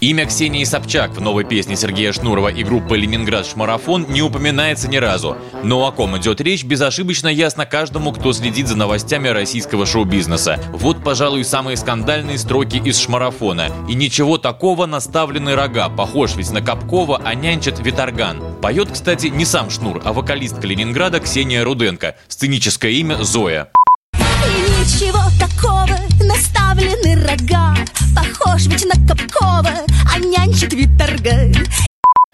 Имя Ксении Собчак в новой песне Сергея Шнурова и группы «Ленинград Шмарафон» не упоминается ни разу. Но о ком идет речь, безошибочно ясно каждому, кто следит за новостями российского шоу-бизнеса. Вот, пожалуй, самые скандальные строки из Шмарафона. И ничего такого наставлены рога. Похож ведь на Капкова, а нянчит Виторган. Поет, кстати, не сам Шнур, а вокалистка Ленинграда Ксения Руденко. Сценическое имя Зоя. И ничего такого, наставлены рога Похож ведь на Капкова, а нянчит Виторга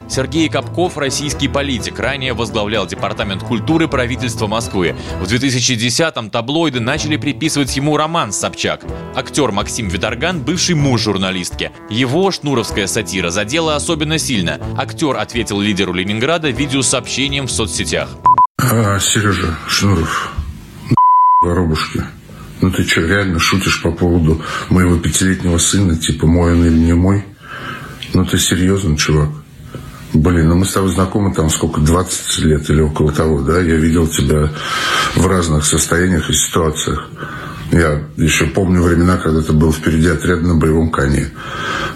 Сергей Капков – российский политик, ранее возглавлял Департамент культуры правительства Москвы. В 2010-м таблоиды начали приписывать ему роман Собчак. Актер Максим Виторган – бывший муж журналистки. Его шнуровская сатира задела особенно сильно. Актер ответил лидеру Ленинграда видеосообщением в соцсетях. А, Сережа Шнуров, воробушки. Ну ты что, реально шутишь по поводу моего пятилетнего сына, типа мой он или не мой? Ну ты серьезно, чувак? Блин, ну мы с тобой знакомы там сколько, 20 лет или около того, да? Я видел тебя в разных состояниях и ситуациях. Я еще помню времена, когда ты был впереди отряда на боевом коне.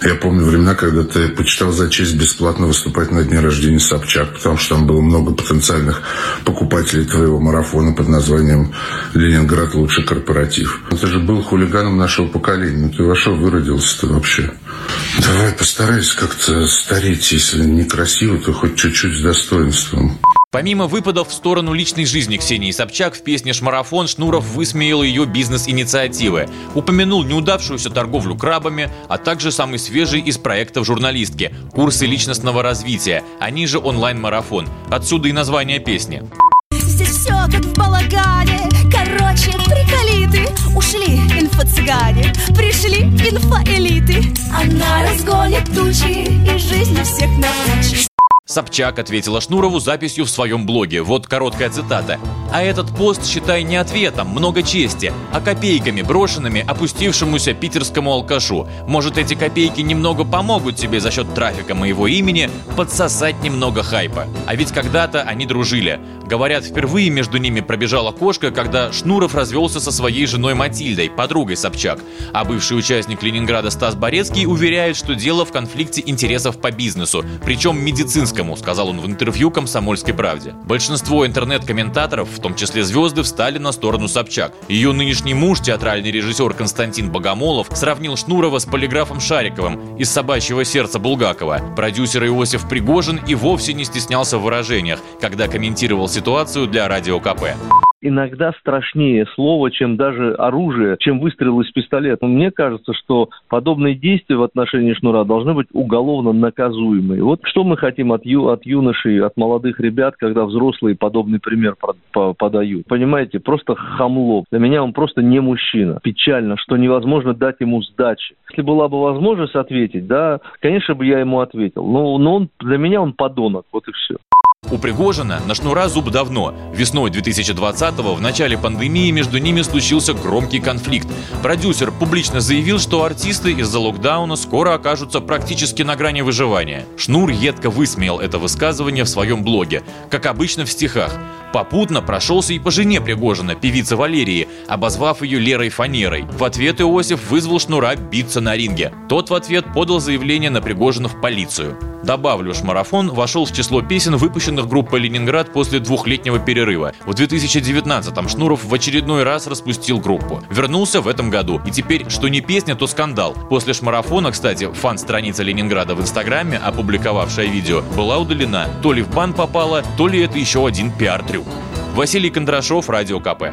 Я помню времена, когда ты почитал за честь бесплатно выступать на дне рождения Собчак, потому что там было много потенциальных покупателей твоего марафона под названием «Ленинград. Лучший корпоратив». Ты же был хулиганом нашего поколения. Ну ты во что выродился-то вообще? Давай постарайся как-то стареть. Если некрасиво, то хоть чуть-чуть с достоинством. Помимо выпадов в сторону личной жизни Ксении Собчак, в песне «Шмарафон» Шнуров высмеял ее бизнес-инициативы. Упомянул неудавшуюся торговлю крабами, а также самый свежий из проектов журналистки – курсы личностного развития, они же онлайн-марафон. Отсюда и название песни. Здесь все как в балагане Короче, приколиты Ушли инфо-цыгане Пришли инфо-элиты Она разгонит тучи И жизнь всех научит Собчак ответила Шнурову записью в своем блоге. Вот короткая цитата. А этот пост считай не ответом, много чести, а копейками, брошенными опустившемуся питерскому алкашу. Может, эти копейки немного помогут тебе за счет трафика моего имени подсосать немного хайпа. А ведь когда-то они дружили. Говорят, впервые между ними пробежала кошка, когда Шнуров развелся со своей женой Матильдой, подругой Собчак. А бывший участник Ленинграда Стас Борецкий уверяет, что дело в конфликте интересов по бизнесу, причем медицинскому, сказал он в интервью «Комсомольской правде». Большинство интернет-комментаторов, в том числе звезды, встали на сторону Собчак. Ее нынешний муж, театральный режиссер Константин Богомолов, сравнил Шнурова с полиграфом Шариковым из «Собачьего сердца» Булгакова. Продюсер Иосиф Пригожин и вовсе не стеснялся в выражениях, когда комментировал ситуацию для Радио КП иногда страшнее слово, чем даже оружие, чем выстрел из пистолета. Мне кажется, что подобные действия в отношении шнура должны быть уголовно наказуемые. Вот что мы хотим от, ю, от юношей, от молодых ребят, когда взрослые подобный пример подают. Понимаете, просто хамло. Для меня он просто не мужчина. Печально, что невозможно дать ему сдачи. Если была бы возможность ответить, да, конечно бы я ему ответил. Но, но он, для меня он подонок, вот и все. У Пригожина на шнура зуб давно. Весной 2020-го, в начале пандемии, между ними случился громкий конфликт. Продюсер публично заявил, что артисты из-за локдауна скоро окажутся практически на грани выживания. Шнур едко высмеял это высказывание в своем блоге, как обычно в стихах. Попутно прошелся и по жене Пригожина, певице Валерии, обозвав ее Лерой Фанерой. В ответ Иосиф вызвал Шнура биться на ринге. Тот в ответ подал заявление на Пригожина в полицию. Добавлю, «Шмарафон» вошел в число песен, выпущенных группой «Ленинград» после двухлетнего перерыва. В 2019-м Шнуров в очередной раз распустил группу. Вернулся в этом году. И теперь, что не песня, то скандал. После «Шмарафона», кстати, фан-страница Ленинграда в Инстаграме, опубликовавшая видео, была удалена. То ли в бан попала, то ли это еще один пиар-трюк. Василий Кондрашов, Радио КП.